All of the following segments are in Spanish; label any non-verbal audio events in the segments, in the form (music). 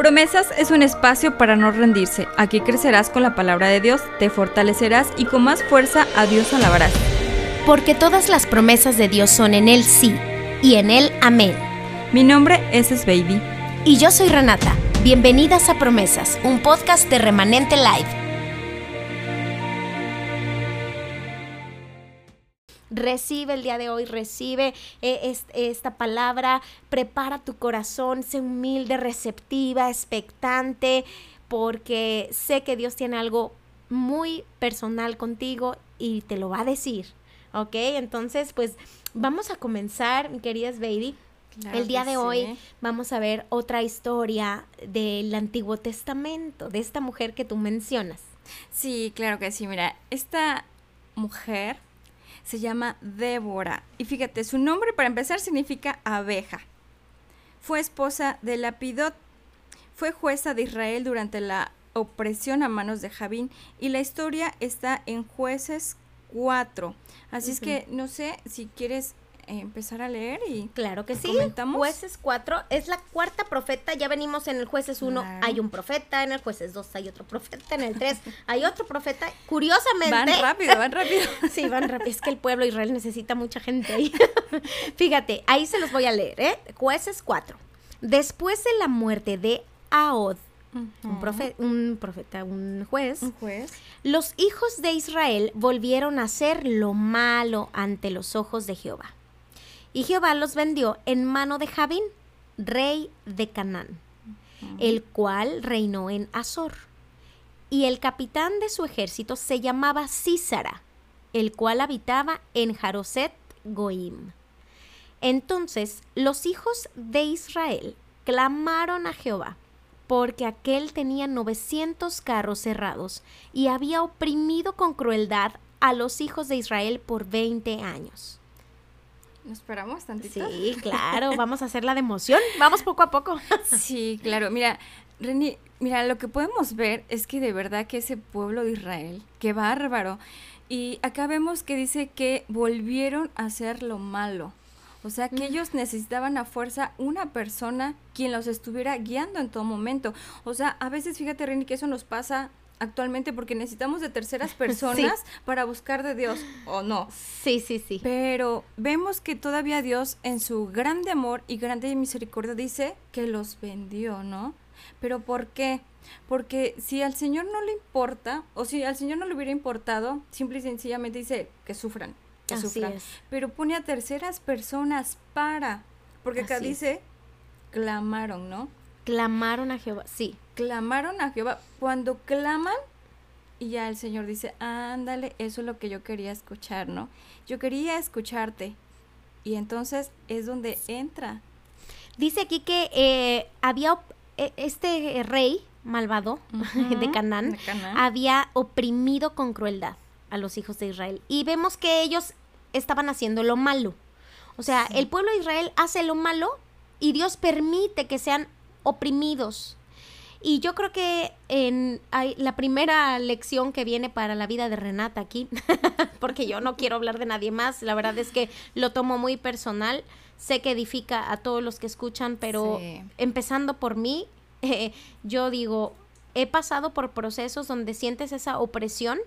Promesas es un espacio para no rendirse. Aquí crecerás con la palabra de Dios, te fortalecerás y con más fuerza a Dios alabarás. Porque todas las promesas de Dios son en Él sí y en Él amén. Mi nombre es Baby. Y yo soy Renata. Bienvenidas a Promesas, un podcast de Remanente Live. Recibe el día de hoy, recibe eh, esta palabra, prepara tu corazón, sé humilde, receptiva, expectante, porque sé que Dios tiene algo muy personal contigo y te lo va a decir, ¿ok? Entonces, pues vamos a comenzar, mi queridas baby. el día de hoy vamos a ver otra historia del Antiguo Testamento, de esta mujer que tú mencionas. Sí, claro que sí. Mira, esta mujer se llama Débora. Y fíjate, su nombre para empezar significa abeja. Fue esposa de Lapidot. Fue jueza de Israel durante la opresión a manos de Javín. Y la historia está en jueces 4. Así es que no sé si quieres empezar a leer y claro que sí. Jueces 4 es la cuarta profeta, ya venimos en el jueces 1, hay un profeta, en el jueces 2 hay otro profeta, en el 3 hay otro profeta. Curiosamente, van rápido, van rápido. (laughs) sí, van rápido, es que el pueblo de Israel necesita mucha gente ahí. (laughs) Fíjate, ahí se los voy a leer, ¿eh? Jueces 4. Después de la muerte de Aod, un, un, profeta, un juez, un juez, los hijos de Israel volvieron a hacer lo malo ante los ojos de Jehová. Y Jehová los vendió en mano de Javín, rey de Canaán, el cual reinó en Azor. Y el capitán de su ejército se llamaba Císara, el cual habitaba en Jaroset Goim. Entonces los hijos de Israel clamaron a Jehová, porque aquel tenía 900 carros cerrados y había oprimido con crueldad a los hijos de Israel por 20 años. ¿Nos esperamos tantito? Sí, (laughs) claro, vamos a hacer la de emoción. Vamos poco a poco. (laughs) sí, claro. Mira, Reni, mira, lo que podemos ver es que de verdad que ese pueblo de Israel, qué bárbaro. Y acá vemos que dice que volvieron a hacer lo malo. O sea, que ellos necesitaban a fuerza una persona quien los estuviera guiando en todo momento. O sea, a veces, fíjate, Reni, que eso nos pasa actualmente porque necesitamos de terceras (laughs) personas para buscar de Dios o no. Sí, sí, sí. Pero vemos que todavía Dios en su grande amor y grande misericordia dice que los vendió, ¿no? Pero ¿por qué? Porque si al Señor no le importa, o si al Señor no le hubiera importado, simple y sencillamente dice que sufran, que sufran. Pero pone a terceras personas para, porque acá dice, clamaron, ¿no? Clamaron a Jehová, sí clamaron a Jehová. Cuando claman, y ya el Señor dice, ándale, eso es lo que yo quería escuchar, ¿no? Yo quería escucharte. Y entonces es donde entra. Dice aquí que eh, había e, este rey malvado (laughs) de, Canaán, había oprimido con crueldad a los hijos de Israel. Y vemos que ellos estaban haciendo lo malo. O sea, el pueblo de Israel hace lo malo y Dios permite que sean oprimidos, y yo creo que en la primera lección que viene para la vida de Renata aquí, (laughs) porque yo no quiero hablar de nadie más, la verdad es que lo tomo muy personal, sé que edifica a todos los que escuchan, pero empezando por mí, eh, (laughs) yo digo, he pasado por procesos donde sientes esa opresión,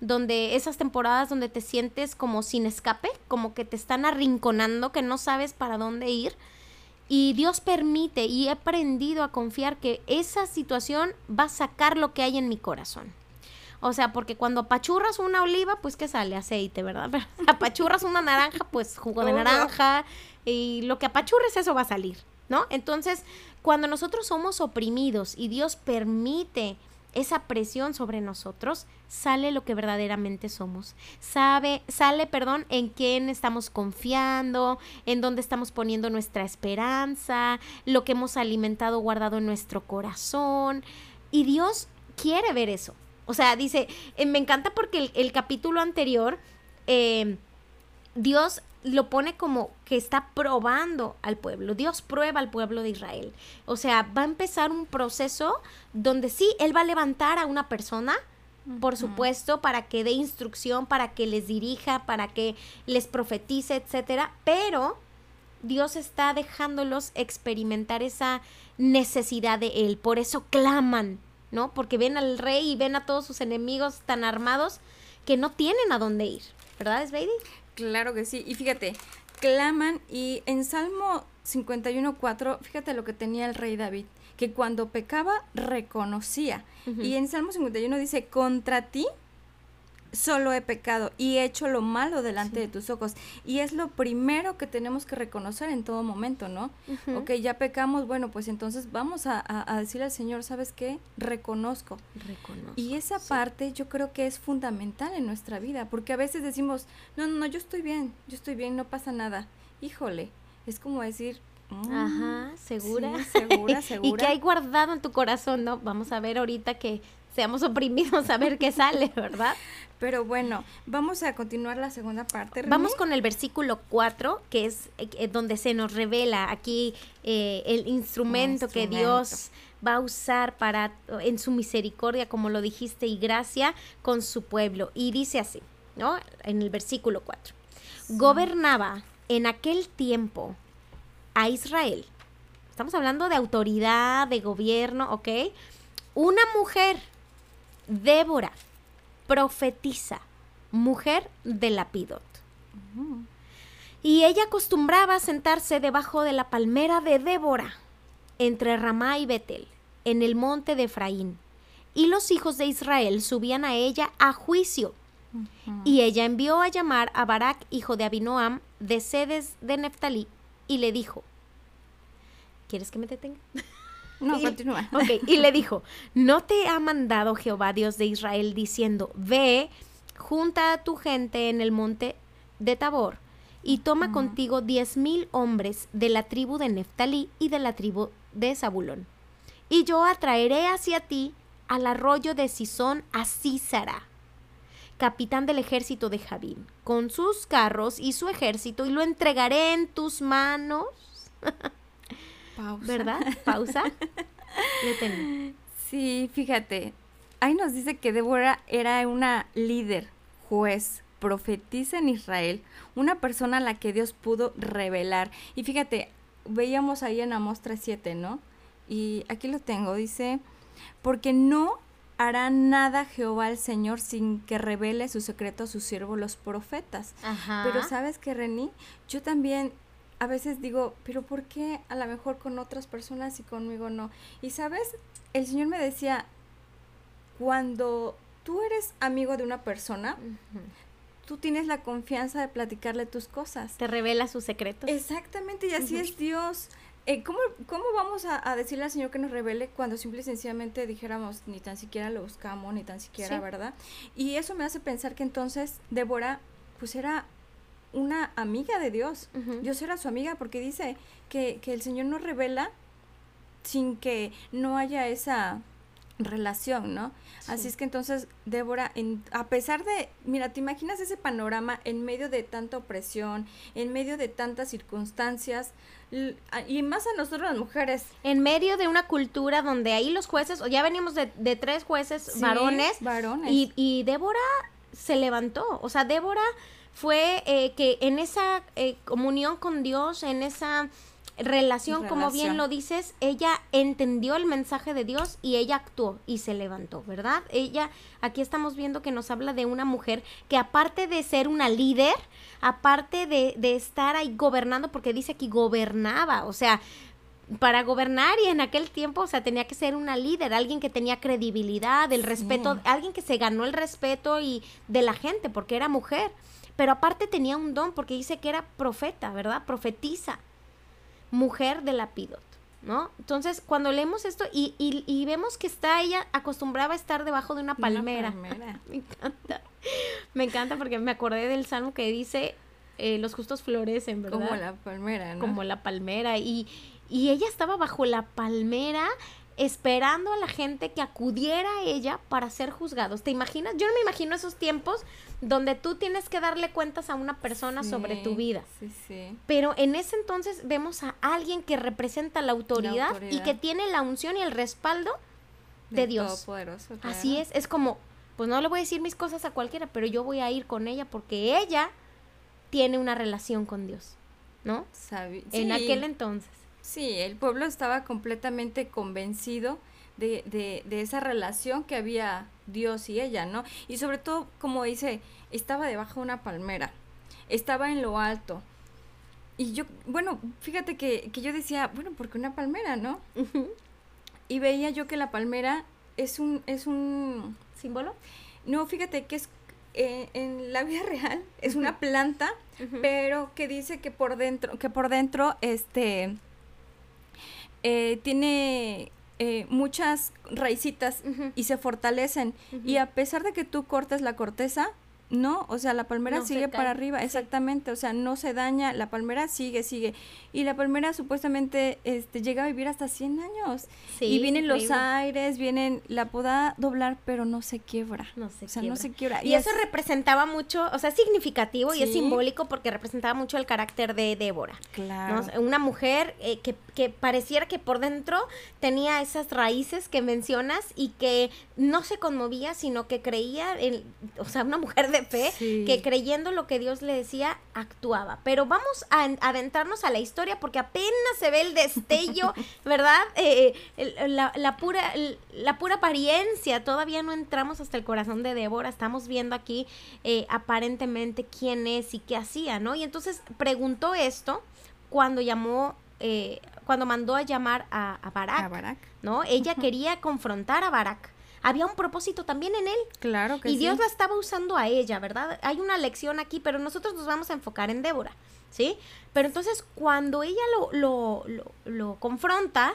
donde esas temporadas donde te sientes como sin escape, como que te están arrinconando, que no sabes para dónde ir y Dios permite y he aprendido a confiar que esa situación va a sacar lo que hay en mi corazón. O sea, porque cuando apachurras una oliva, pues que sale aceite, ¿verdad? Pero (laughs) apachurras una naranja, pues jugo de naranja. Y lo que apachurres, eso va a salir, ¿no? Entonces, cuando nosotros somos oprimidos y Dios permite esa presión sobre nosotros, sale lo que verdaderamente somos. Sabe, sale, perdón, en quién estamos confiando, en dónde estamos poniendo nuestra esperanza, lo que hemos alimentado, guardado en nuestro corazón. Y Dios quiere ver eso. O sea, dice, eh, me encanta porque el, capítulo anterior, eh, Dios lo pone como que está probando al pueblo. Dios prueba al pueblo de Israel. O sea, va a empezar un proceso donde sí, Él va a levantar a una persona, por supuesto, para que dé instrucción, para que les dirija, para que les profetice, etcétera, pero Dios está dejándolos experimentar esa necesidad de Él. Por eso claman, ¿no? Porque ven al rey y ven a todos sus enemigos tan armados que no tienen a dónde ir. ¿Verdad, Baby? Claro que sí. Y fíjate, claman y en Salmo 51.4, fíjate lo que tenía el rey David, que cuando pecaba reconocía. Y en Salmo 51 dice, contra ti solo he pecado y he hecho lo malo delante de tus ojos. Y es lo primero que tenemos que reconocer en todo momento, ¿no? Ok, ya pecamos, bueno, pues entonces vamos a, decirle al Señor, ¿sabes qué? Reconozco. Reconozco. Y esa parte yo creo que es fundamental en nuestra vida, porque a veces decimos, no, no, no, yo estoy bien, yo estoy bien, no pasa nada. Híjole, es como decir, mm, Ajá, segura. segura, segura. (laughs) y que hay guardado en tu corazón, ¿no? Vamos a ver ahorita que seamos oprimidos a ver qué sale, ¿verdad? Pero bueno, vamos a continuar la segunda parte. Vamos con el versículo 4, que es eh, donde se nos revela aquí eh, el instrumento, que Dios va a usar para en su misericordia, como lo dijiste, y gracia con su pueblo. Y dice así, ¿no? En el versículo 4. Gobernaba en aquel tiempo a Israel. Estamos hablando de autoridad, de gobierno, ¿ok? Una mujer Débora, profetiza, mujer de Lapidot. Y ella acostumbraba a sentarse debajo de la palmera de Débora, entre Ramá y Betel, en el monte de Efraín. Y los hijos de Israel subían a ella a juicio. Y ella envió a llamar a Barak, hijo de Abinoam, de sedes de Neftalí, y le dijo, ¿quieres que me detenga? (laughs) No, continúa. (laughs) Ok, y le dijo, ¿no te ha mandado Jehová Dios de Israel diciendo, ve, junta a tu gente en el monte de Tabor y toma contigo diez mil hombres de la tribu de Neftalí y de la tribu de Zabulón? Y yo atraeré hacia ti al arroyo de Sisón a Císara, capitán del ejército de Jabín, con sus carros y su ejército, y lo entregaré en tus manos. (laughs) Pausa. ¿Verdad? (laughs) Pausa. sí, fíjate. Ahí nos dice que Débora era una líder, juez, profetiza en Israel, una persona a la que Dios pudo revelar. Y fíjate, veíamos ahí en Amos 3.7, ¿no? Y aquí lo tengo, dice, porque no hará nada Jehová el Señor sin que revele su secreto a sus siervos los profetas. Pero sabes que Reni, yo también a veces digo, pero ¿por qué a lo mejor con otras personas y conmigo no? Y sabes, el Señor me decía, cuando tú eres amigo de una persona, tú tienes la confianza de platicarle tus cosas. Te revela sus secretos. Exactamente, y así es Dios. Eh, ¿cómo, ¿Cómo vamos a, decirle al Señor que nos revele cuando simple y sencillamente dijéramos, ni tan siquiera lo buscamos, ni tan siquiera, ¿verdad? Y eso me hace pensar que entonces Débora, pues era una amiga de Dios. Dios era su amiga porque dice que, el Señor nos revela sin que no haya esa relación, ¿no? Así es que entonces, Débora, en, a pesar de, mira, ¿te imaginas ese panorama en medio de tanta opresión, en medio de tantas circunstancias, y más a nosotros las mujeres? En medio de una cultura donde ahí los jueces, o ya venimos de, tres jueces varones, varones. Y, y Débora se levantó, o sea, Débora fue eh, que en esa eh, comunión con Dios, en esa relación, como bien lo dices, ella entendió el mensaje de Dios y ella actuó y se levantó, ¿verdad? Ella, aquí estamos viendo que nos habla de una mujer que aparte de ser una líder, aparte de, de estar ahí gobernando, porque dice aquí gobernaba, o sea, para gobernar y en aquel tiempo, o sea, tenía que ser una líder, alguien que tenía credibilidad, el respeto, alguien que se ganó el respeto y de la gente porque era mujer. Pero aparte tenía un don porque dice que era profeta, ¿verdad? Profetiza, mujer de Lapidot, ¿no? Entonces, cuando leemos esto y, y, vemos que está ella acostumbraba a estar debajo de una palmera. (laughs) me encanta. Me encanta porque me acordé del salmo que dice, eh, los justos florecen, ¿verdad? Como la palmera, ¿no? Como la palmera. Y, y ella estaba bajo la palmera esperando a la gente que acudiera a ella para ser juzgados. ¿Te imaginas? Yo no me imagino esos tiempos donde tú tienes que darle cuentas a una persona sobre tu vida. Sí, sí. Pero en ese entonces vemos a alguien que representa la autoridad, y que tiene la unción y el respaldo de, Dios. Así es, es como, pues no le voy a decir mis cosas a cualquiera, pero yo voy a ir con ella porque ella tiene una relación con Dios. ¿no? En aquel entonces. Sí, el pueblo estaba completamente convencido de, de, de, esa relación que había Dios y ella, ¿no? Y sobre todo, como dice, estaba debajo de una palmera, estaba en lo alto. Y yo, bueno, fíjate que, que yo decía, bueno, porque una palmera, ¿no? Y veía yo que la palmera es un, es un... ¿Símbolo? No, fíjate que es eh, en la vida (laughs) real es una planta, pero que dice que por dentro, que por dentro, este, eh, tiene eh, muchas raicitas y se fortalecen. Y a pesar de que tú cortes la corteza, no, o sea, la palmera sigue para arriba, exactamente, o sea, no se daña, la palmera sigue, sigue. Y la palmera supuestamente este, llega a vivir hasta 100 años. y vienen los aires, vienen, la pueda doblar, pero no se quiebra. No se o sea, no se quiebra. Y, eso representaba mucho, o sea, es significativo y es simbólico porque representaba mucho el carácter de Débora. Claro. Una mujer eh, que, que pareciera que por dentro tenía esas raíces que mencionas y que no se conmovía, sino que creía, en, o sea, una mujer de fe que creyendo lo que Dios le decía, actuaba. Pero vamos a adentrarnos a la historia porque apenas se ve el destello, (laughs) ¿verdad? Eh, la, pura, la pura apariencia, todavía no entramos hasta el corazón de Débora, estamos viendo aquí eh, aparentemente quién es y qué hacía, ¿no? Y entonces preguntó esto cuando llamó eh, cuando mandó a llamar a, a, Barak, ¿no? Ella quería confrontar a Barak había un propósito también en él. Claro que sí. Y Dios la estaba usando a ella, ¿verdad? Hay una lección aquí, pero nosotros nos vamos a enfocar en Débora, ¿sí? Pero entonces cuando ella lo, lo, lo, confronta,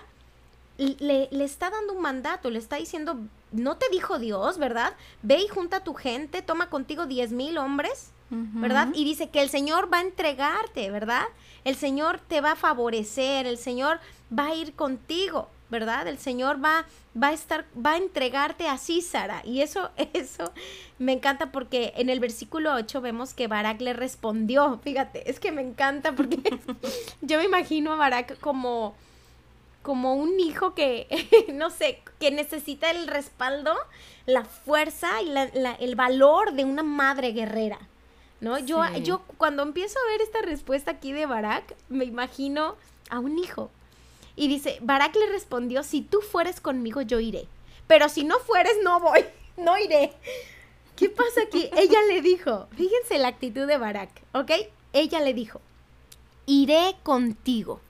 le, le, está dando un mandato, le está diciendo, no te dijo Dios, ¿verdad? Ve y junta a tu gente, toma contigo diez mil hombres, ¿verdad? Y dice que el Señor va a entregarte, ¿verdad? El Señor te va a favorecer, el Señor va a ir contigo. ¿Verdad? El Señor va, va a estar, va a entregarte a Císara. Y eso, (laughs) eso me encanta porque en el versículo 8 vemos que Barak le respondió. Fíjate, es que me encanta porque (laughs) yo me imagino a Barak como, como un hijo que, (laughs) no sé, que necesita el respaldo, la fuerza y la, el valor de una madre guerrera. ¿No? Yo, yo cuando empiezo a ver esta respuesta aquí de Barak, me imagino a un hijo, y dice, Barak le respondió, si tú fueres conmigo, yo iré. Pero si no fueres, no voy, (laughs) no iré. ¿Qué pasa aquí? (laughs) Ella le dijo, fíjense la actitud de Barak, ¿ok? Ella le dijo, iré contigo.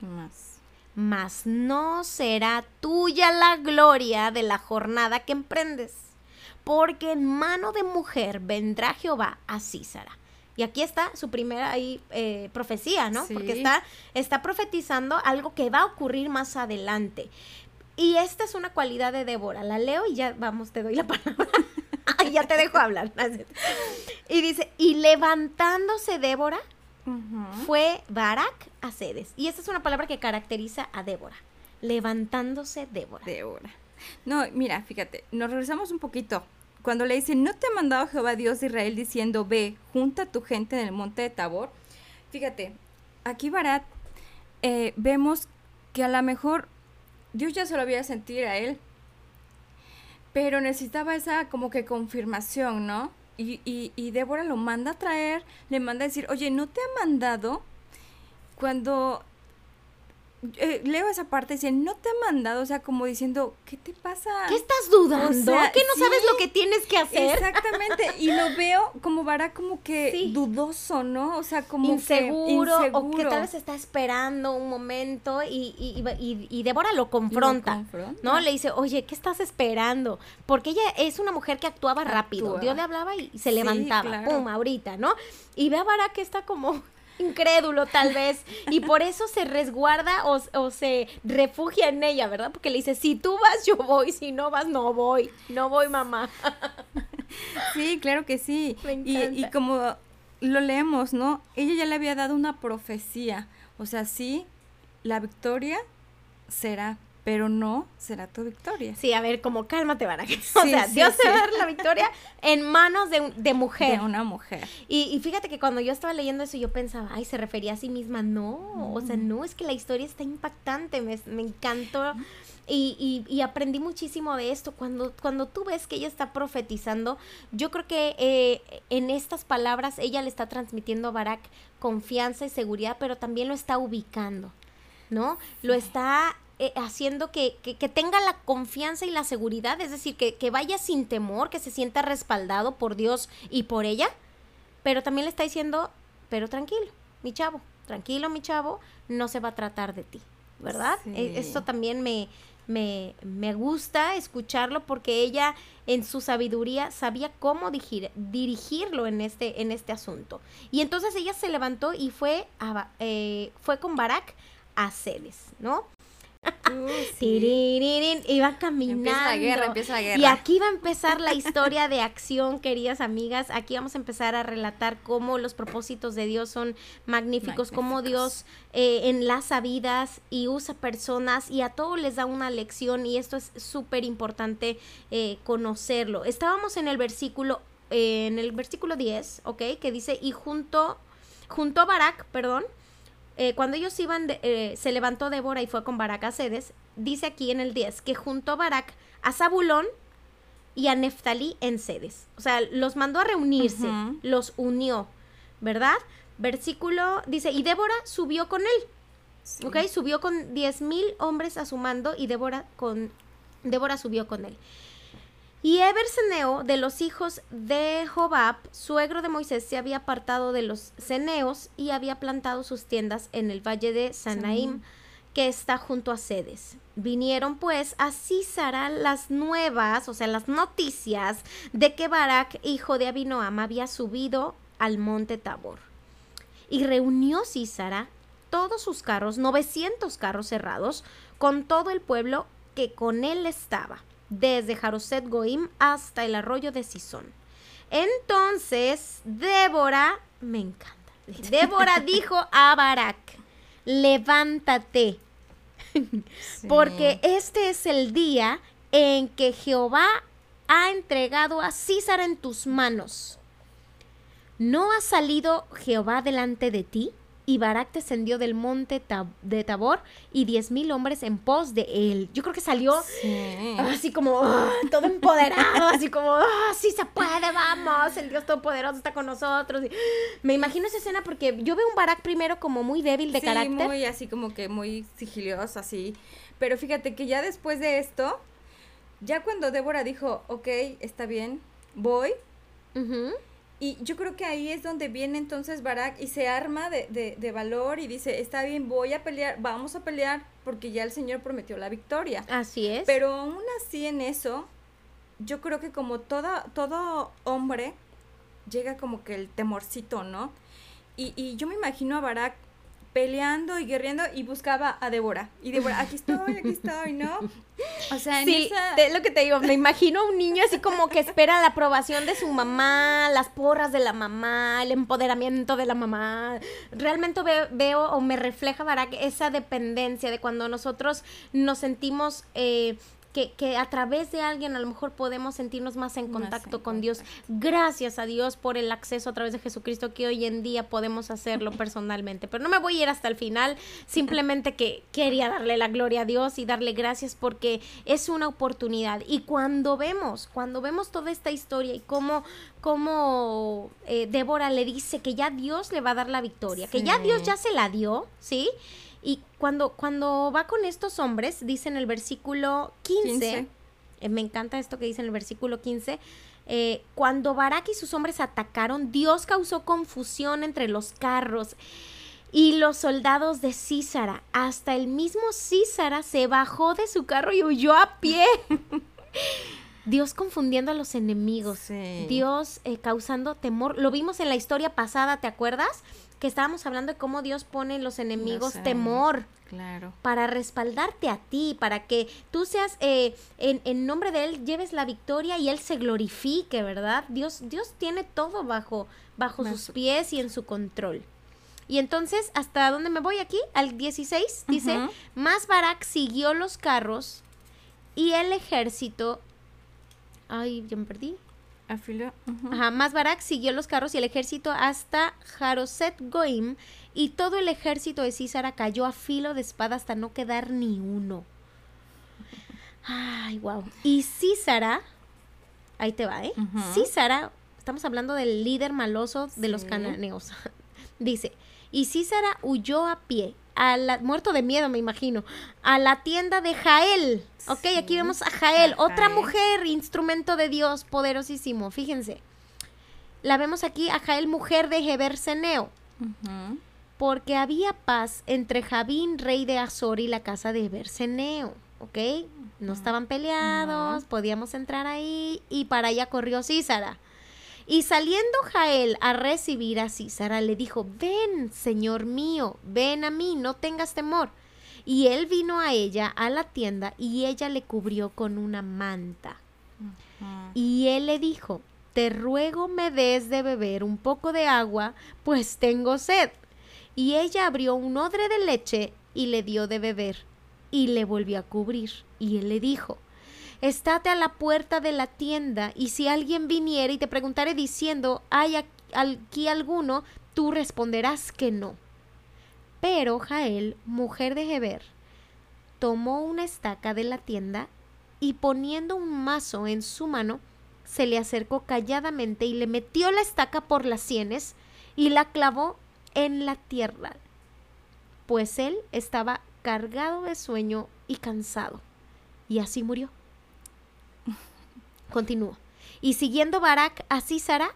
Más. Mas no será tuya la gloria de la jornada que emprendes, porque en mano de mujer vendrá Jehová a Císara y aquí está su primera ahí, eh, profecía, ¿no? Porque está, está profetizando algo que va a ocurrir más adelante. Y esta es una cualidad de Débora. La leo y ya, vamos, te doy la (laughs) palabra. ya te dejo hablar. y dice, y levantándose Débora, fue Barak a Cedes. Y esta es una palabra que caracteriza a Débora. Levantándose Débora. Débora. No, mira, fíjate, nos regresamos un poquito cuando le dice, ¿no te ha mandado Jehová Dios de Israel diciendo, ve, junta a tu gente en el monte de Tabor? Fíjate, aquí Barat eh, vemos que a lo mejor Dios ya se lo había sentido a él, pero necesitaba esa como que confirmación, ¿no? Y, y, y Débora lo manda a traer, le manda a decir, oye, ¿no te ha mandado? Cuando eh, leo esa parte y dice, no te ha mandado, o sea, como diciendo, ¿qué te pasa? ¿Qué estás dudando? ¿Que no sabes lo que tienes que hacer? Exactamente, y lo veo como vara como que dudoso, ¿no? O sea, como inseguro, o que tal vez está esperando un momento y, y, y, Débora lo confronta, ¿no? Le dice, oye, ¿qué estás esperando? Porque ella es una mujer que actuaba rápido, Dios le hablaba y se levantaba, pum, ahorita, ¿no? Y ve a Vara que está como incrédulo tal vez, y por eso se resguarda o, se refugia en ella, ¿verdad? Porque le dice, si tú vas, yo voy, si no vas, no voy, no voy, mamá. (laughs) Sí, claro que sí. (laughs) Y, y como lo leemos, ¿no? Ella ya le había dado una profecía, o sea, sí, la victoria será, pero no será tu victoria. Sí, a ver, como cálmate, Barak. (laughs) o sea, Dios se va a dar la victoria en manos de, de mujer. De una mujer. Y, fíjate que cuando yo estaba leyendo eso, yo pensaba, ay, se refería a sí misma. No, o sea, no, es que la historia está impactante, me, me encantó. Y, y, aprendí muchísimo de esto. Cuando, cuando tú ves que ella está profetizando, yo creo que eh, en estas palabras ella le está transmitiendo a Barak confianza y seguridad, pero también lo está ubicando, ¿no? Lo está eh, haciendo que, que, tenga la confianza y la seguridad, es decir, que, que vaya sin temor, que se sienta respaldado por Dios y por ella, pero también le está diciendo, pero tranquilo, mi chavo, tranquilo, mi chavo, no se va a tratar de ti, ¿verdad? E, esto también me, me, me, gusta escucharlo porque ella en su sabiduría sabía cómo dirigir, dirigirlo en este, en este asunto. Y entonces ella se levantó y fue, a, eh, fue con Barak a Cedes, ¿no? (laughs) Iba caminando. Empieza la guerra, empieza la guerra. Y aquí va a empezar la historia de acción, queridas amigas. Aquí vamos a empezar a relatar cómo los propósitos de Dios son magníficos, cómo Dios eh, enlaza vidas y usa personas y a todos les da una lección y esto es súper importante eh, conocerlo. Estábamos en el versículo, eh, en el versículo 10, ¿ok? Que dice, y junto, junto a Barak, perdón, eh, cuando ellos iban, eh, se levantó Débora y fue con Barak a Cedes, dice aquí en el 10 que juntó Barak a Zabulón y a Neftalí en Cedes. O sea, los mandó a reunirse, los unió, ¿verdad? Versículo dice, y Débora subió con él. ¿Ok? Subió con diez mil hombres a su mando y Débora, con, Débora subió con él. Y Eber de los hijos de Jobab, suegro de Moisés, se había apartado de los ceneos y había plantado sus tiendas en el valle de Sanaim, que está junto a Sedes. Vinieron pues a Císara las nuevas, o sea, las noticias de que Barak, hijo de Abinoam, había subido al monte Tabor. Y reunió Císara todos sus carros, 900 carros cerrados, con todo el pueblo que con él estaba desde Jaroset Goim hasta el arroyo de Sison. Entonces, Débora, me encanta, (laughs) Débora dijo a Barak, levántate, porque este es el día en que Jehová ha entregado a César en tus manos. ¿No ha salido Jehová delante de ti? Y Barak descendió del monte de Tabor y diez mil hombres en pos de él. Yo creo que salió así como ah, todo empoderado, así como, ah, sí se puede, vamos, el Dios Todopoderoso está con nosotros. me imagino esa escena porque yo veo un Barak primero como muy débil de carácter. muy así como que muy sigilioso, así. Pero fíjate que ya después de esto, ya cuando Débora dijo, ok, está bien, voy, y yo creo que ahí es donde viene entonces Barak y se arma de, de, valor y dice, está bien, voy a pelear, vamos a pelear porque ya el Señor prometió la victoria. Así es. Pero aún así en eso, yo creo que como toda, todo hombre, llega como que el temorcito, ¿no? Y, y yo me imagino a Barak peleando y guerreando y buscaba a Débora. Y Débora, aquí estoy, aquí estoy, ¿no? O sea, en sí, lo que te digo, me imagino a un niño así como que espera la aprobación de su mamá, las porras de la mamá, el empoderamiento de la mamá. Realmente veo, o me refleja, Barak, esa dependencia de cuando nosotros nos sentimos... Eh, que, a través de alguien a lo mejor podemos sentirnos más en contacto con Dios. Gracias a Dios por el acceso a través de Jesucristo que hoy en día podemos hacerlo (laughs) personalmente. Pero no me voy a ir hasta el final, simplemente que quería darle la gloria a Dios y darle gracias porque es una oportunidad. Y cuando vemos, cuando vemos toda esta historia y cómo, cómo eh, Débora le dice que ya Dios le va a dar la victoria, que ya Dios ya se la dio, ¿sí? Y cuando, cuando va con estos hombres, dice en el versículo 15, eh, me encanta esto que dice en el versículo 15, eh, cuando Barak y sus hombres atacaron, Dios causó confusión entre los carros y los soldados de Císara. Hasta el mismo Císara se bajó de su carro y huyó a pie. (laughs) Dios confundiendo a los enemigos. Dios eh, causando temor. Lo vimos en la historia pasada, ¿te acuerdas? Que estábamos hablando de cómo Dios pone en los enemigos temor. Claro. Para respaldarte a ti, para que tú seas, eh, en, nombre de Él, lleves la victoria y Él se glorifique, ¿verdad? Dios, Dios tiene todo bajo, bajo sus pies y en su control. Y entonces, ¿hasta dónde me voy aquí? Al 16, dice, más Barak siguió los carros y el ejército... Ay, ya me perdí. Afiló. Ajá, más Barak siguió los carros y el ejército hasta Jaroset Goim y todo el ejército de Císara cayó a filo de espada hasta no quedar ni uno. Ay, wow. Y Císara, ahí te va, ¿eh? Císara, estamos hablando del líder maloso de los cananeos. (laughs) Dice, y Císara huyó a pie, a la, muerto de miedo, me imagino, a la tienda de Jael. Ok, aquí vemos a Jael, otra mujer, instrumento de Dios poderosísimo. Fíjense. La vemos aquí a Jael, mujer de Heberseneo. Porque había paz entre Javín, rey de Azor, y la casa de Heberseneo. ¿Ok? No estaban peleados, podíamos entrar ahí, y para allá corrió Císara. Y saliendo Jael a recibir a Císara, le dijo, ven, señor mío, ven a mí, no tengas temor. Y él vino a ella a la tienda y ella le cubrió con una manta. Y él le dijo, te ruego me des de beber un poco de agua, pues tengo sed. Y ella abrió un odre de leche y le dio de beber. Y le volvió a cubrir. Y él le dijo, estate a la puerta de la tienda, y si alguien viniera y te preguntare diciendo, ¿hay aquí alguno? tú responderás que no. Pero Jael, mujer de Heber, tomó una estaca de la tienda y poniendo un mazo en su mano, se le acercó calladamente y le metió la estaca por las sienes y la clavó en la tierra, pues él estaba cargado de sueño y cansado, y así murió. Continúa. Y siguiendo Barak a Císara,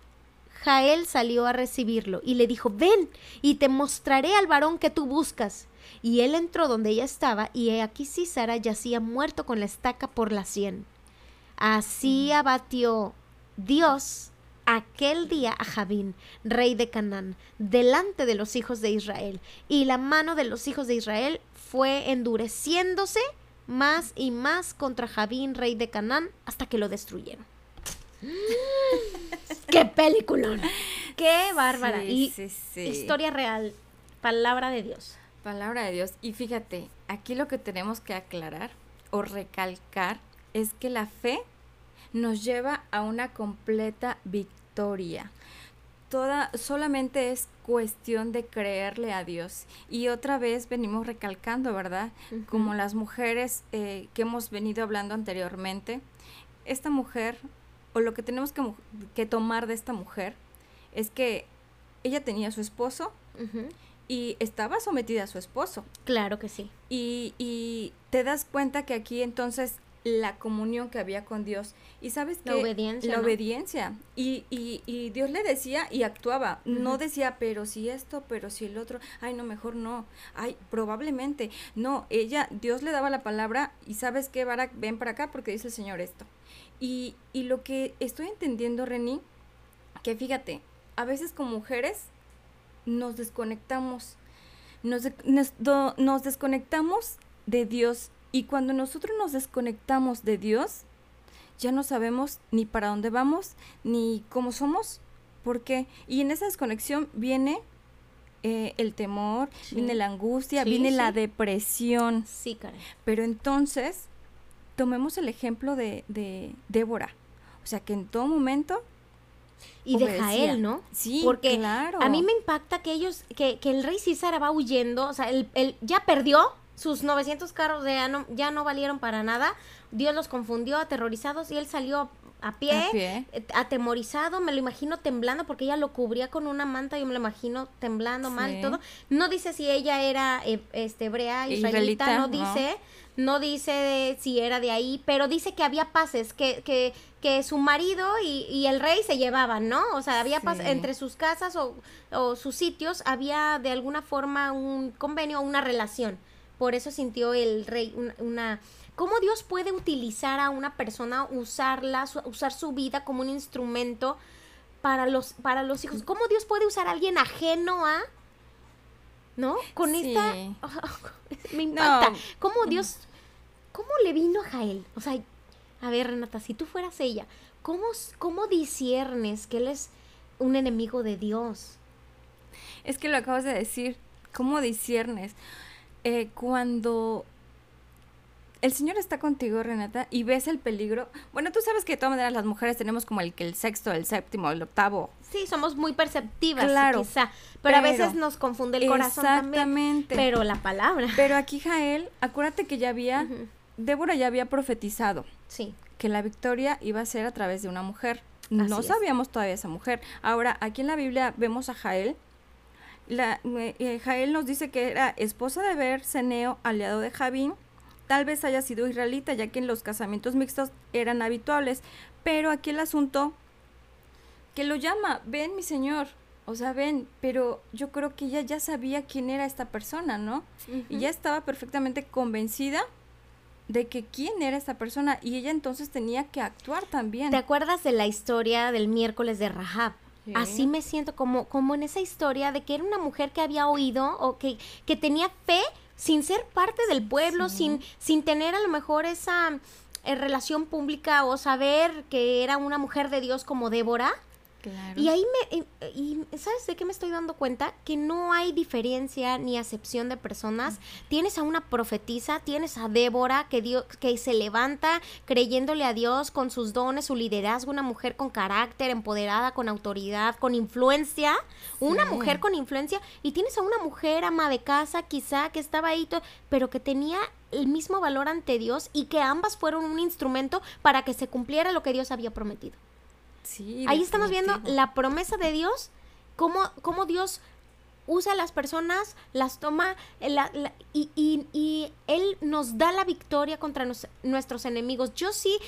Jael salió a recibirlo y le dijo, ven y te mostraré al varón que tú buscas. Y él entró donde ella estaba y he aquí Císara yacía muerto con la estaca por la sien. Así mm. abatió Dios aquel día a Javín, rey de Canaán, delante de los hijos de Israel. Y la mano de los hijos de Israel fue endureciéndose más y más contra Javín, rey de Canaán, hasta que lo destruyeron. (laughs) ¡Qué peliculón! ¡Qué bárbara! y historia real, palabra de Dios. Palabra de Dios. Y fíjate, aquí lo que tenemos que aclarar o recalcar es que la fe nos lleva a una completa victoria toda, solamente es cuestión de creerle a Dios. Y otra vez venimos recalcando, ¿verdad? Como las mujeres eh, que hemos venido hablando anteriormente, esta mujer, o lo que tenemos que, tomar de esta mujer, es que ella tenía a su esposo y estaba sometida a su esposo. Claro que sí. Y, y te das cuenta que aquí entonces la comunión que había con Dios. Y sabes que... La obediencia. La obediencia. Y, y, y, Dios le decía y actuaba. No decía, pero si esto, pero si el otro. Ay, no, mejor no. Ay, probablemente. No, ella, Dios le daba la palabra y sabes que, Barak, ven para acá porque dice el Señor esto. Y, y lo que estoy entendiendo, Reni, que fíjate, a veces como mujeres nos desconectamos. Nos, nos, nos desconectamos de Dios y cuando nosotros nos desconectamos de Dios, ya no sabemos ni para dónde vamos, ni cómo somos, por qué. Y en esa desconexión viene eh, el temor, viene la angustia, viene la depresión. Sí, caray. Pero entonces, tomemos el ejemplo de, de Débora. O sea, que en todo momento y de Jael, ¿no? Sí, porque claro. a mí me impacta que ellos, que, que el rey César va huyendo, o sea, él, él ya perdió, sus 900 carros ya no, ya no valieron para nada. Dios los confundió, aterrorizados, y él salió a pie, eh, atemorizado, me lo imagino temblando porque ella lo cubría con una manta, yo me lo imagino temblando mal y todo. No dice si ella era eh, este hebrea, israelita, no dice, no. dice si era de ahí, pero dice que había pases, que, que, que su marido y, el rey se llevaban, ¿no? O sea, había paz entre sus casas o, o sus sitios, había de alguna forma un convenio o una relación. Por eso sintió el rey una, ¿Cómo Dios puede utilizar a una persona, usarla, usar su vida como un instrumento para los, para los hijos? ¿Cómo Dios puede usar a alguien ajeno a... ¿No? Con esta... (laughs) (laughs) me impacta. ¿Cómo Dios... ¿Cómo le vino a Jael? O sea, a ver, Renata, si tú fueras ella, ¿cómo, cómo disiernes que él es un enemigo de Dios? Es que lo acabas de decir, ¿cómo disiernes? Eh, cuando el Señor está contigo, Renata, y ves el peligro. Bueno, tú sabes que de todas maneras las mujeres tenemos como el que el sexto, el séptimo, el octavo. Sí, somos muy perceptivas, claro, quizá. Pero, a veces nos confunde el corazón exactamente, Pero la palabra. Pero aquí Jael, acuérdate que ya había, Débora ya había profetizado. Sí. Que la victoria iba a ser a través de una mujer. no sabíamos todavía esa mujer. Ahora, aquí en la Biblia vemos a Jael. La, eh, eh, Jael nos dice que era esposa de Ber, Ceneo, aliado de Javín Tal vez haya sido israelita, ya que en los casamientos mixtos eran habituales. Pero aquí el asunto que lo llama, ven mi señor, o sea, ven, pero yo creo que ella ya sabía quién era esta persona, ¿no? Y ya estaba perfectamente convencida de que quién era esta persona y ella entonces tenía que actuar también. ¿Te acuerdas de la historia del miércoles de Rahab? Así me siento como, como en esa historia de que era una mujer que había oído o que, que tenía fe sin ser parte del pueblo, sin, sin tener a lo mejor esa eh, relación pública o saber que era una mujer de Dios como Débora, y ahí me, y, ¿sabes de qué me estoy dando cuenta? Que no hay diferencia ni acepción de personas. Tienes a una profetisa, tienes a Débora que, dio, que se levanta creyéndole a Dios con sus dones, su liderazgo, una mujer con carácter, empoderada, con autoridad, con influencia, una mujer con influencia, y tienes a una mujer ama de casa quizá que estaba ahí, pero que tenía el mismo valor ante Dios y que ambas fueron un instrumento para que se cumpliera lo que Dios había prometido. Ahí estamos viendo la promesa de Dios, cómo, cómo Dios usa a las personas, las toma y, y, Él nos da la victoria contra nuestros enemigos. Yo sí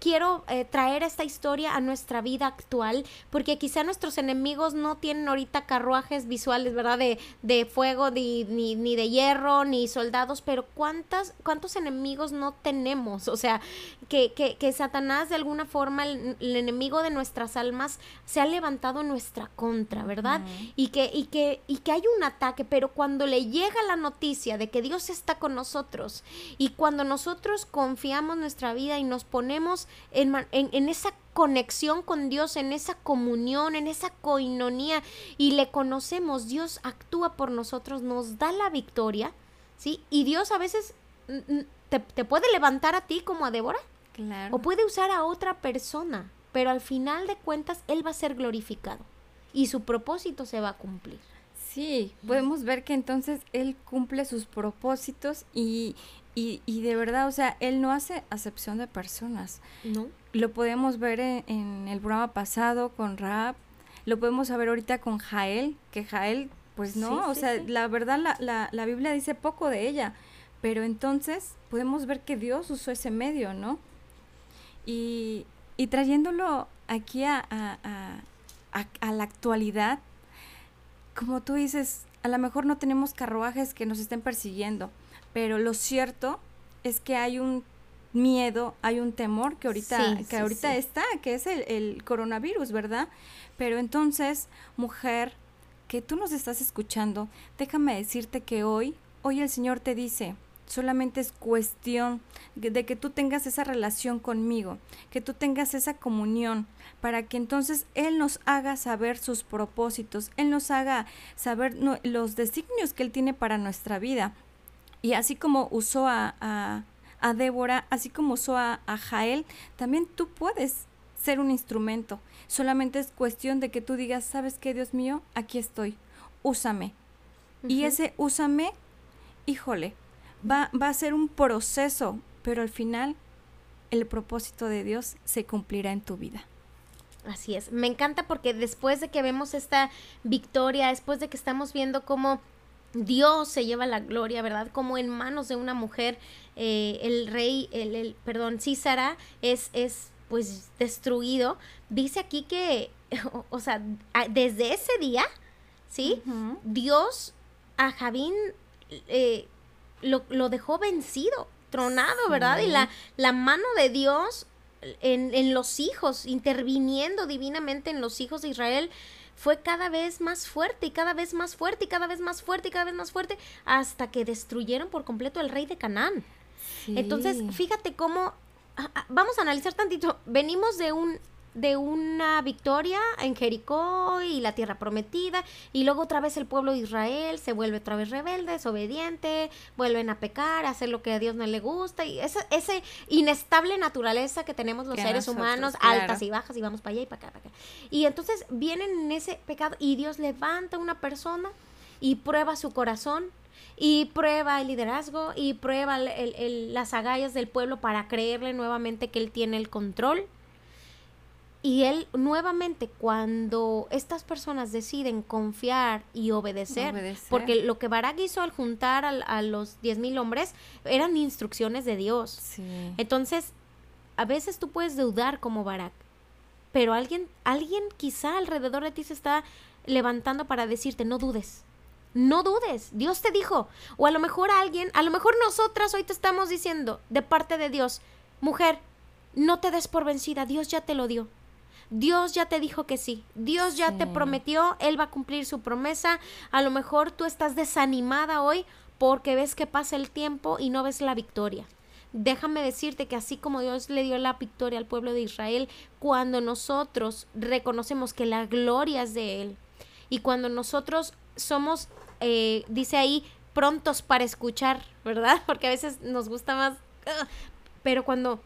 quiero eh, traer esta historia a nuestra vida actual, porque quizá nuestros enemigos no tienen ahorita carruajes visuales, ¿verdad? De, de fuego, ni, ni, de hierro, ni soldados, pero ¿cuántas, ¿cuántos enemigos no tenemos? O sea, que, que, que Satanás de alguna forma, el, enemigo de nuestras almas, se ha levantado en nuestra contra, ¿verdad? y, que, y, que, y que hay un ataque, pero cuando le llega la noticia de que Dios está con nosotros y cuando nosotros confiamos nuestra vida y nos ponemos en, esa conexión con Dios, en esa comunión, en esa coinonía y le conocemos, Dios actúa por nosotros, nos da la victoria, ¿sí? Y Dios a veces te, te puede levantar a ti como a Débora. Claro. O puede usar a otra persona, pero al final de cuentas Él va a ser glorificado y su propósito se va a cumplir. Sí, podemos ver que entonces Él cumple sus propósitos y, y, y, de verdad, o sea, él no hace acepción de personas. No. Lo podemos ver en, el programa pasado con Rap, lo podemos saber ahorita con Jael, que Jael, pues no, o sea, la verdad la, la, la, Biblia dice poco de ella, pero entonces podemos ver que Dios usó ese medio, ¿no? Y, y trayéndolo aquí a, a, a, a la actualidad, como tú dices, a lo mejor no tenemos carruajes que nos estén persiguiendo, pero lo cierto es que hay un miedo, hay un temor que ahorita, que ahorita está, que es el, coronavirus, ¿verdad? Pero entonces, mujer, que tú nos estás escuchando, déjame decirte que hoy, hoy el Señor te dice, solamente es cuestión de que tú tengas esa relación conmigo, que tú tengas esa comunión, para que entonces Él nos haga saber sus propósitos, Él nos haga saber los designios que Él tiene para nuestra vida. Y así como usó a, a, Débora, así como usó a, Jael, también tú puedes ser un instrumento. Solamente es cuestión de que tú digas, ¿sabes qué, Dios mío? Aquí estoy, úsame. Y ese úsame, híjole, va, va a ser un proceso, pero al final el propósito de Dios se cumplirá en tu vida. Así es, me encanta porque después de que vemos esta victoria, después de que estamos viendo cómo Dios se lleva la gloria, ¿verdad? Como en manos de una mujer, eh, el rey, el, perdón, Císara es, es pues destruido. Dice aquí que, (laughs) o, sea, desde ese día, ¿sí? Dios a Javín eh, lo, dejó vencido, tronado, ¿verdad? Y la, la mano de Dios en, en los hijos, interviniendo divinamente en los hijos de Israel, fue cada vez más fuerte y cada vez más fuerte y cada vez más fuerte y cada vez más fuerte hasta que destruyeron por completo al rey de Canaán. Entonces, fíjate cómo, ah, ah, vamos a analizar tantito, venimos de un de una victoria en Jericó y la tierra prometida, y luego otra vez el pueblo de Israel se vuelve otra vez rebelde, desobediente, vuelven a pecar, a hacer lo que a Dios no le gusta, y esa ese inestable naturaleza que tenemos los seres humanos, altas y bajas, y vamos para allá y para acá, para acá. Y entonces vienen en ese pecado y Dios levanta a una persona y prueba su corazón y prueba el liderazgo y prueba las agallas del pueblo para creerle nuevamente que él tiene el control. Y él nuevamente cuando estas personas deciden confiar y obedecer, porque lo que Barak hizo al juntar a, los diez mil hombres eran instrucciones de Dios. Entonces, a veces tú puedes dudar como Barak, pero alguien, alguien quizá alrededor de ti se está levantando para decirte, no dudes, no dudes, Dios te dijo. O a lo mejor alguien, a lo mejor nosotras hoy te estamos diciendo de parte de Dios, mujer, no te des por vencida, Dios ya te lo dio. Dios ya te dijo que sí, Dios ya te prometió, Él va a cumplir su promesa. A lo mejor tú estás desanimada hoy porque ves que pasa el tiempo y no ves la victoria. Déjame decirte que así como Dios le dio la victoria al pueblo de Israel, cuando nosotros reconocemos que la gloria es de Él y cuando nosotros somos eh, dice ahí, prontos para escuchar, ¿verdad? (laughs) Porque a veces nos gusta más, pero cuando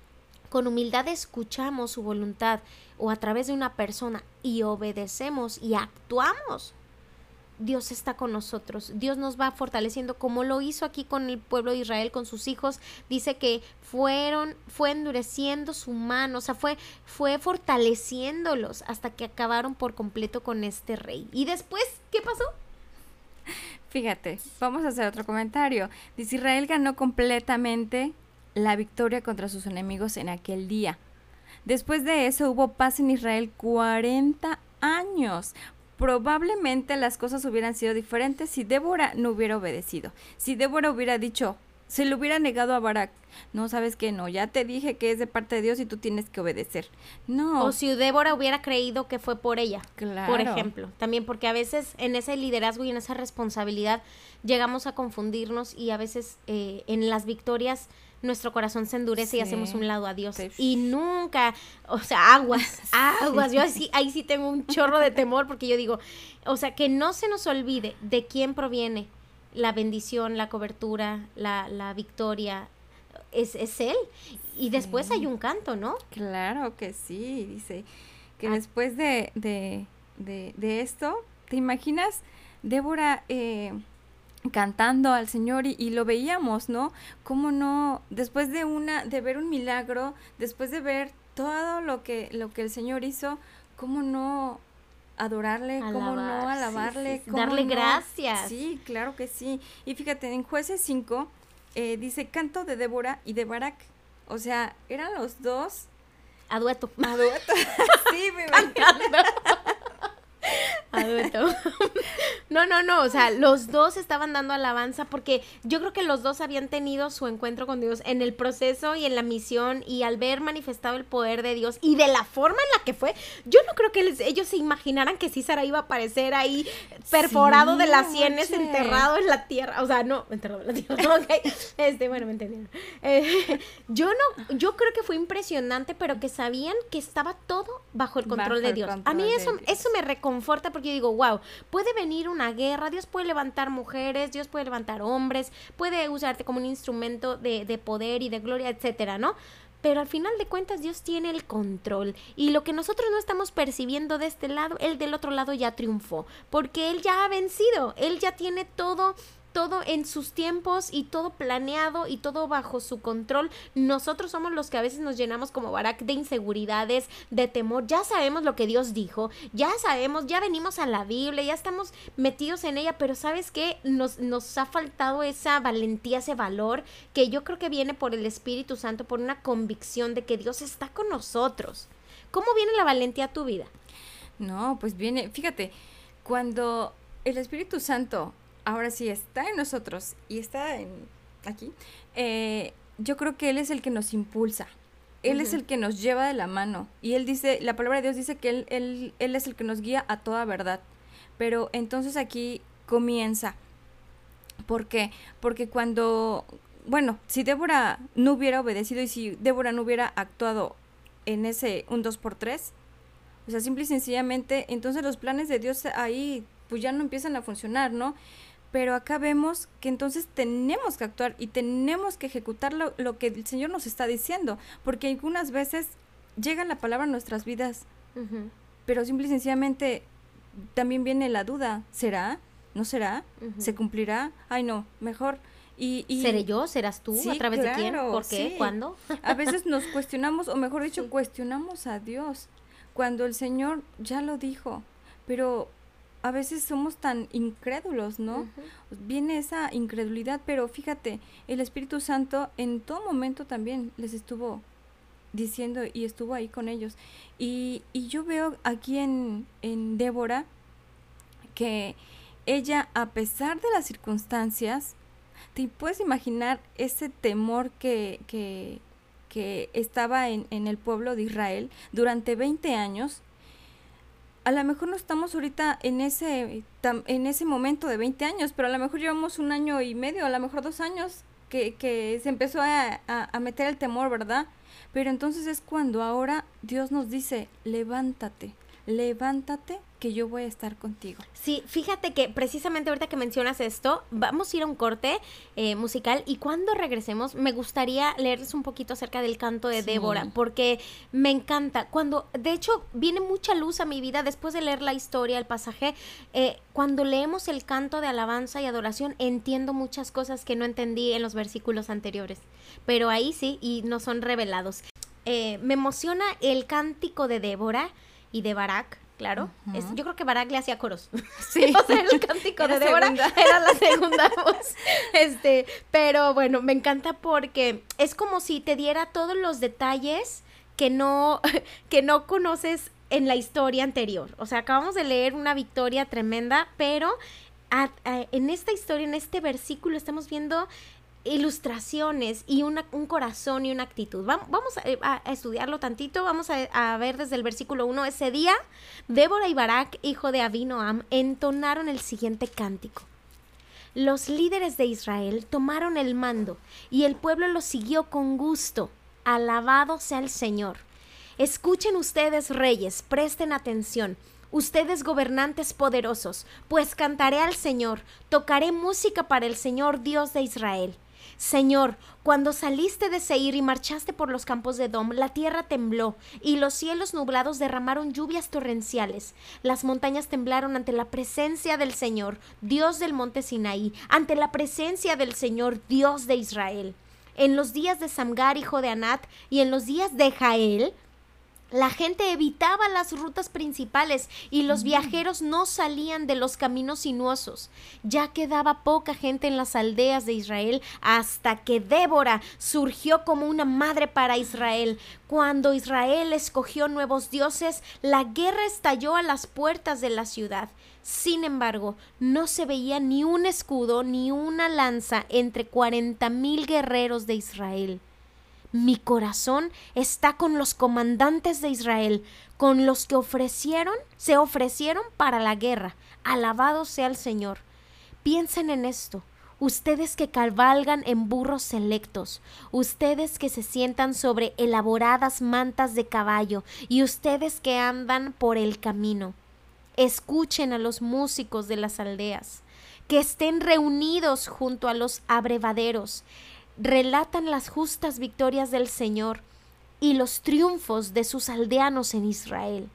con humildad escuchamos su voluntad o a través de una persona y obedecemos y actuamos, Dios está con nosotros, Dios nos va fortaleciendo como lo hizo aquí con el pueblo de Israel, con sus hijos, dice que fueron, fue endureciendo su mano, o sea, fue, fue fortaleciéndolos hasta que acabaron por completo con este rey. Y después, ¿qué pasó? Fíjate, vamos a hacer otro comentario. Dice, Israel ganó completamente la victoria contra sus enemigos en aquel día. Después de eso hubo paz en Israel 40 años. Probablemente las cosas hubieran sido diferentes si Débora no hubiera obedecido. Si Débora hubiera dicho, se le hubiera negado a Barak. No, sabes que no, ya te dije que es de parte de Dios y tú tienes que obedecer. No. O si Débora hubiera creído que fue por ella, claro. por ejemplo. También porque a veces en ese liderazgo y en esa responsabilidad llegamos a confundirnos y a veces eh, en las victorias nuestro corazón se endurece y hacemos un lado a Dios. Y nunca, o sea, aguas, (laughs) aguas. Yo así, ahí sí tengo un chorro de temor porque yo digo, o sea, que no se nos olvide de quién proviene la bendición, la cobertura, la, la victoria, es, es Él. Y después hay un canto, ¿no? Claro que sí, dice que ah. después de, de, de, esto, ¿te imaginas Débora eh, cantando al Señor y, y, lo veíamos, ¿no? ¿Cómo no? Después de una, de ver un milagro, después de ver todo lo que, lo que el Señor hizo, ¿cómo no adorarle, cómo no alabarle, darle gracias. Sí, claro que sí. Y fíjate, en jueces 5 eh, dice canto de Débora y de Barak. O sea, eran los dos. A dueto. A dueto. (laughs) sí, me (laughs) (laughs) No, no, no, o sea, los dos estaban dando alabanza porque yo creo que los dos habían tenido su encuentro con Dios en el proceso y en la misión y al ver manifestado el poder de Dios y de la forma en la que fue, yo no creo que ellos se imaginaran que Císara iba a aparecer ahí perforado de las sienes, enterrado en la tierra, o sea, no, enterrado en la tierra, (laughs) ok, este, bueno, me entendieron. Eh, yo no, yo creo que fue impresionante, pero que sabían que estaba todo bajo el control de Dios. a mí eso, eso me reconforta porque yo digo, wow, puede venir una guerra, Dios puede levantar mujeres, Dios puede levantar hombres, puede usarte como un instrumento de, de poder y de gloria, etcétera, ¿no? Pero al final de cuentas Dios tiene el control y lo que nosotros no estamos percibiendo de este lado, Él del otro lado ya triunfó, porque Él ya ha vencido, Él ya tiene todo todo en sus tiempos y todo planeado y todo bajo su control. Nosotros somos los que a veces nos llenamos como Barak de inseguridades, de temor. Ya sabemos lo que Dios dijo, ya sabemos, ya venimos a la Biblia, ya estamos metidos en ella, pero ¿sabes qué? Nos, nos ha faltado esa valentía, ese valor que yo creo que viene por el Espíritu Santo, por una convicción de que Dios está con nosotros. ¿Cómo viene la valentía a tu vida? No, pues viene, fíjate, cuando el Espíritu Santo ahora sí está en nosotros y está en aquí, eh, yo creo que Él es el que nos impulsa. Él es el que nos lleva de la mano. Y Él dice, la palabra de Dios dice que él, él, él es el que nos guía a toda verdad. Pero entonces aquí comienza. ¿Por qué? Porque cuando, bueno, si Débora no hubiera obedecido y si Débora no hubiera actuado en ese un 2 por 3 O sea, simple y sencillamente, entonces los planes de Dios ahí pues ya no empiezan a funcionar, ¿no? Pero acá vemos que entonces tenemos que actuar y tenemos que ejecutar lo, lo que el Señor nos está diciendo, porque algunas veces llega la palabra a nuestras vidas, pero simple y sencillamente también viene la duda, ¿será? ¿No será? ¿Se cumplirá? Ay, no, mejor. Y, ¿Seré yo? ¿Serás tú? ¿A través de quién? ¿Por qué? ¿Cuándo? a veces nos cuestionamos, o mejor dicho, cuestionamos a Dios, cuando el Señor ya lo dijo, pero a veces somos tan incrédulos, ¿no? Viene esa incredulidad, pero fíjate, el Espíritu Santo en todo momento también les estuvo diciendo y estuvo ahí con ellos. Y, y yo veo aquí en, en Débora que ella, a pesar de las circunstancias, te puedes imaginar ese temor que, que, que estaba en, en, el pueblo de Israel durante 20 años. A lo mejor no estamos ahorita en ese, en ese momento de 20 años, pero a lo mejor llevamos un año y medio, a lo mejor dos años que, que se empezó a, a meter el temor, ¿verdad? Pero entonces es cuando ahora Dios nos dice, levántate, levántate que yo voy a estar contigo. Sí, fíjate que precisamente ahorita que mencionas esto, vamos a ir a un corte eh, musical y cuando regresemos me gustaría leerles un poquito acerca del canto de Débora, porque me encanta. Cuando, de hecho, viene mucha luz a mi vida después de leer la historia, el pasaje. Eh, cuando leemos el canto de alabanza y adoración, entiendo muchas cosas que no entendí en los versículos anteriores, pero ahí sí, y no son revelados. Eh, me emociona el cántico de Débora y de Barak, claro. yo creo que Barak le hacía coros. (laughs) Sí. o sea, el cántico de Débora (laughs) era la segunda voz. Este, pero bueno, me encanta porque es como si te diera todos los detalles que no, (laughs) que no conoces en la historia anterior. O sea, acabamos de leer una victoria tremenda, pero en esta historia, en este versículo, estamos viendo ilustraciones y un corazón y una actitud. Vamos eh, a, estudiarlo tantito, vamos a, ver desde el versículo 1. Ese día, Débora y Barak, hijo de Abinoam, entonaron el siguiente cántico. Los líderes de Israel tomaron el mando y el pueblo lo siguió con gusto. Alabado sea el Señor. Escuchen ustedes, reyes, presten atención. Ustedes gobernantes poderosos, pues cantaré al Señor, tocaré música para el Señor Dios de Israel. Señor, cuando saliste de Seir y marchaste por los campos de Dom, la tierra tembló y los cielos nublados derramaron lluvias torrenciales. Las montañas temblaron ante la presencia del Señor, Dios del monte Sinaí, ante la presencia del Señor, Dios de Israel. En los días de Samgar, hijo de Anat, y en los días de Jael, la gente evitaba las rutas principales y los mm. viajeros no salían de los caminos sinuosos. Ya quedaba poca gente en las aldeas de Israel hasta que Débora surgió como una madre para Israel. Cuando Israel escogió nuevos dioses, la guerra estalló a las puertas de la ciudad. Sin embargo, no se veía ni un escudo ni una lanza entre cuarenta mil guerreros de Israel. Mi corazón está con los comandantes de Israel, con los que ofrecieron, se ofrecieron para la guerra. Alabado sea el Señor. Piensen en esto. Ustedes que cabalgan en burros selectos, ustedes que se sientan sobre elaboradas mantas de caballo y ustedes que andan por el camino. Escuchen a los músicos de las aldeas, que estén reunidos junto a los abrevaderos, relatan las justas victorias del Señor y los triunfos de sus aldeanos en Israel.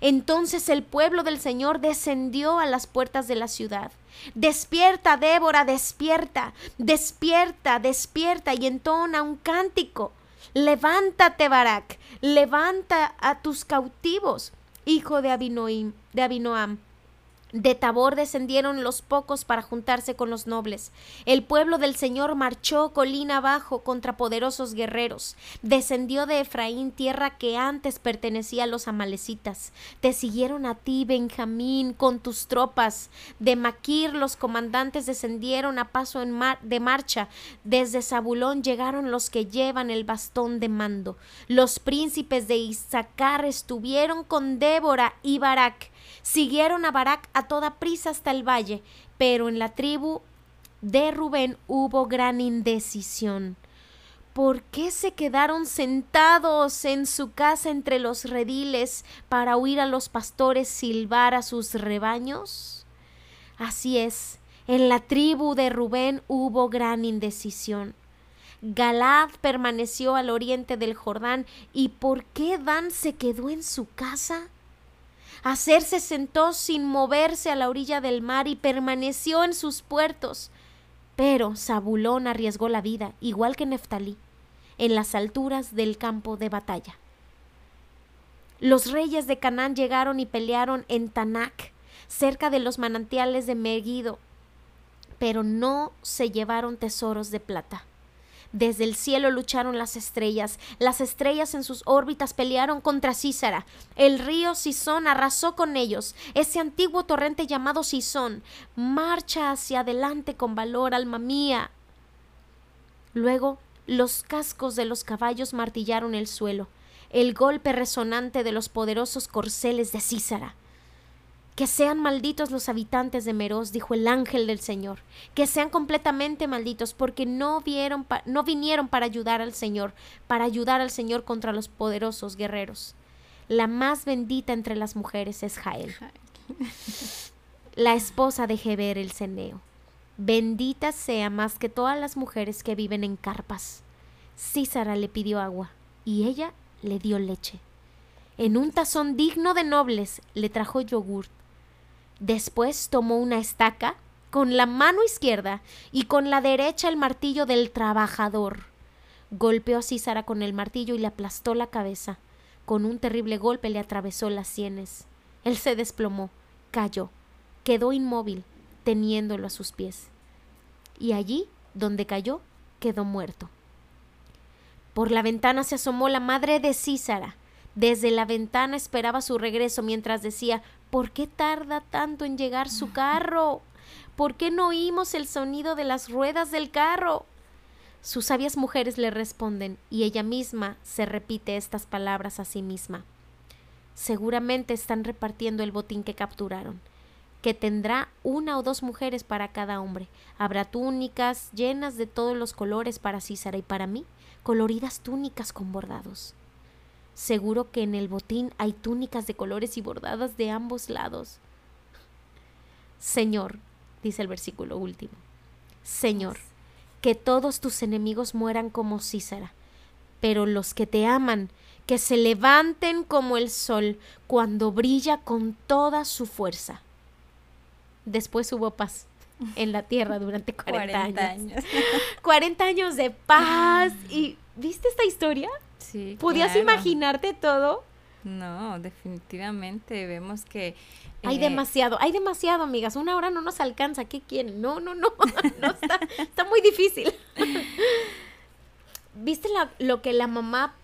Entonces el pueblo del Señor descendió a las puertas de la ciudad. Despierta, Débora, despierta, despierta, despierta y entona un cántico. Levántate, Barak, levanta a tus cautivos, hijo de, Abinoim, de Abinoam. De Tabor descendieron los pocos para juntarse con los nobles. El pueblo del Señor marchó colina abajo contra poderosos guerreros. Descendió de Efraín, tierra que antes pertenecía a los amalecitas. Te siguieron a ti, Benjamín, con tus tropas. De Maquir los comandantes descendieron a paso en de marcha. Desde Zabulón llegaron los que llevan el bastón de mando. Los príncipes de Isaacar estuvieron con Débora y Barak Siguieron a Barak a toda prisa hasta el valle, pero en la tribu de Rubén hubo gran indecisión. ¿Por qué se quedaron sentados en su casa entre los rediles para oír a los pastores silbar a sus rebaños? Así es, en la tribu de Rubén hubo gran indecisión. Galad permaneció al oriente del Jordán. ¿Y por qué Dan se quedó en su casa? Acer se sentó sin moverse a la orilla del mar y permaneció en sus puertos. Pero Zabulón arriesgó la vida, igual que Neftalí en las alturas del campo de batalla. Los reyes de Canaán llegaron y pelearon en Tanac, cerca de los manantiales de Megiddo, pero no se llevaron tesoros de plata. Desde el cielo lucharon las estrellas, las estrellas en sus órbitas pelearon contra Císara. El río Sison arrasó con ellos. Ese antiguo torrente llamado Sison marcha hacia adelante con valor, alma mía. Luego los cascos de los caballos martillaron el suelo, el golpe resonante de los poderosos corceles de Císara. Que sean malditos los habitantes de Meroz, dijo el ángel del Señor, que sean completamente malditos porque no, vieron no vinieron para ayudar al Señor, para ayudar al Señor contra los poderosos guerreros. La más bendita entre las mujeres es Jael, (laughs) la esposa de Geber el Ceneo. Bendita sea más que todas las mujeres que viven en carpas. Císara le pidió agua y ella le dio leche. En un tazón digno de nobles le trajo yogur. Después tomó una estaca con la mano izquierda y con la derecha el martillo del trabajador. Golpeó a Císara con el martillo y le aplastó la cabeza. Con un terrible golpe le atravesó las sienes. Él se desplomó, cayó, quedó inmóvil teniéndolo a sus pies. Y allí, donde cayó, quedó muerto. Por la ventana se asomó la madre de Císara. Desde la ventana esperaba su regreso mientras decía ¿Por qué tarda tanto en llegar su carro? ¿Por qué no oímos el sonido de las ruedas del carro? Sus sabias mujeres le responden, y ella misma se repite estas palabras a sí misma. Seguramente están repartiendo el botín que capturaron que tendrá una o dos mujeres para cada hombre. Habrá túnicas llenas de todos los colores para Císara y para mí, coloridas túnicas con bordados. Seguro que en el botín hay túnicas de colores y bordadas de ambos lados. Señor, dice el versículo último, Señor, que todos tus enemigos mueran como Císara, pero los que te aman, que se levanten como el sol cuando brilla con toda su fuerza después hubo paz en la tierra durante 40, (laughs) años. 40 (laughs) años de paz. ¿Y viste esta historia? Sí. ¿Podías imaginarte todo? No, definitivamente vemos que... Hay eh, demasiado, hay demasiado, amigas. Una hora no nos alcanza. ¿Qué quieren? No, no, no. (laughs) no está, está muy difícil. (laughs) ¿Viste lo que la mamá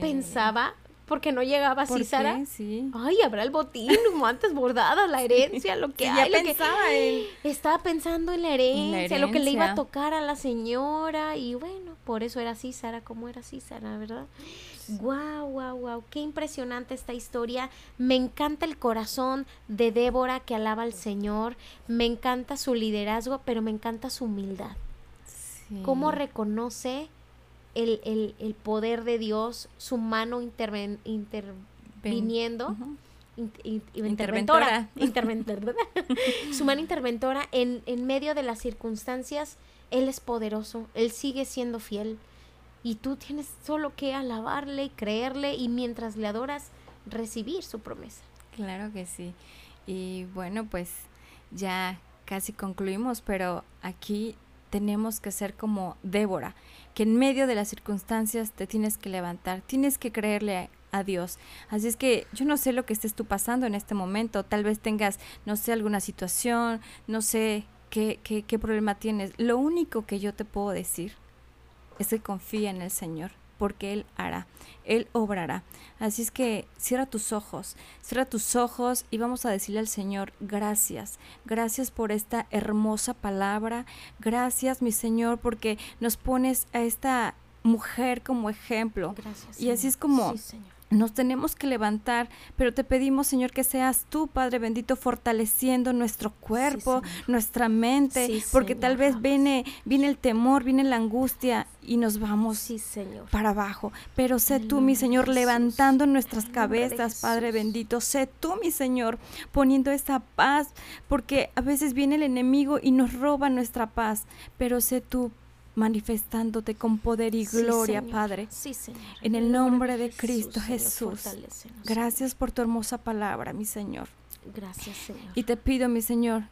pensaba? Porque no llegaba así, Sara. Sí. Ay, habrá el botín, (laughs) antes bordadas, la herencia, lo que hay. Ya pensaba él. Estaba pensando en la, herencia, lo que le iba a tocar a la señora. Y bueno, por eso era así, Sara, como era así, Sara, ¿verdad? Guau, guau, guau, qué impresionante esta historia. Me encanta el corazón de Débora que alaba al Señor. Me encanta su liderazgo, pero me encanta su humildad. Sí. Cómo reconoce el, el, poder de Dios, su mano interviniendo. interventora, interventora (laughs) (laughs) su mano interventora en, en medio de las circunstancias, Él es poderoso, Él sigue siendo fiel. Y tú tienes solo que alabarle y creerle y mientras le adoras, recibir su promesa. Claro que sí. Y bueno, pues ya casi concluimos, pero aquí tenemos que ser como Débora, que en medio de las circunstancias te tienes que levantar, tienes que creerle a, Dios. Así es que yo no sé lo que estés tú pasando en este momento, tal vez tengas, no sé, alguna situación, no sé qué, qué, qué problema tienes. Lo único que yo te puedo decir es que confía en el Señor porque Él hará, Él obrará. Así es que cierra tus ojos, cierra tus ojos y vamos a decirle al Señor, gracias, gracias por esta hermosa palabra, gracias mi Señor porque nos pones a esta mujer como ejemplo. y así es como nos tenemos que levantar, pero te pedimos, Señor, que seas tú, Padre bendito, fortaleciendo nuestro cuerpo, nuestra mente, porque tal vez viene, viene el temor, viene la angustia y nos vamos para abajo. Pero sé tú, mi Señor, levantando nuestras cabezas, Padre bendito. Sé tú, mi Señor, poniendo esa paz, porque a veces viene el enemigo y nos roba nuestra paz, pero sé tú, manifestándote con poder y gloria, Padre. Sí, Señor. En el nombre de Cristo Jesús. Gracias por tu hermosa palabra, mi Señor. Gracias, Señor. Y te pido, mi Señor,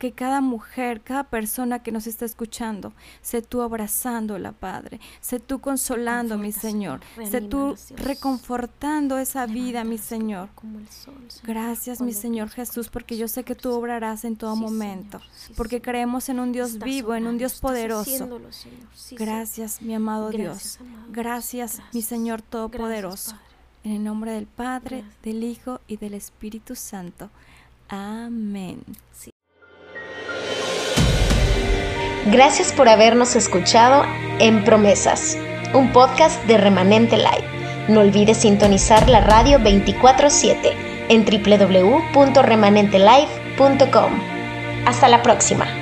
que cada mujer, cada persona que nos está escuchando, sé tú abrazándola, Padre, sé tú consolando, mi Señor, sé tú reconfortando esa vida, mi Señor. Gracias, mi Señor Jesús, porque yo sé que tú obrarás en todo momento, porque creemos en un Dios vivo, en un Dios poderoso. Gracias, mi amado Dios. Gracias, mi Señor Todopoderoso. En el nombre del Padre, del Hijo y del Espíritu Santo. Amén. Gracias por habernos escuchado en Promesas, un podcast de Remanente Live. No olvides sintonizar la radio 24/7 en www.remanentelife.com. Hasta la próxima.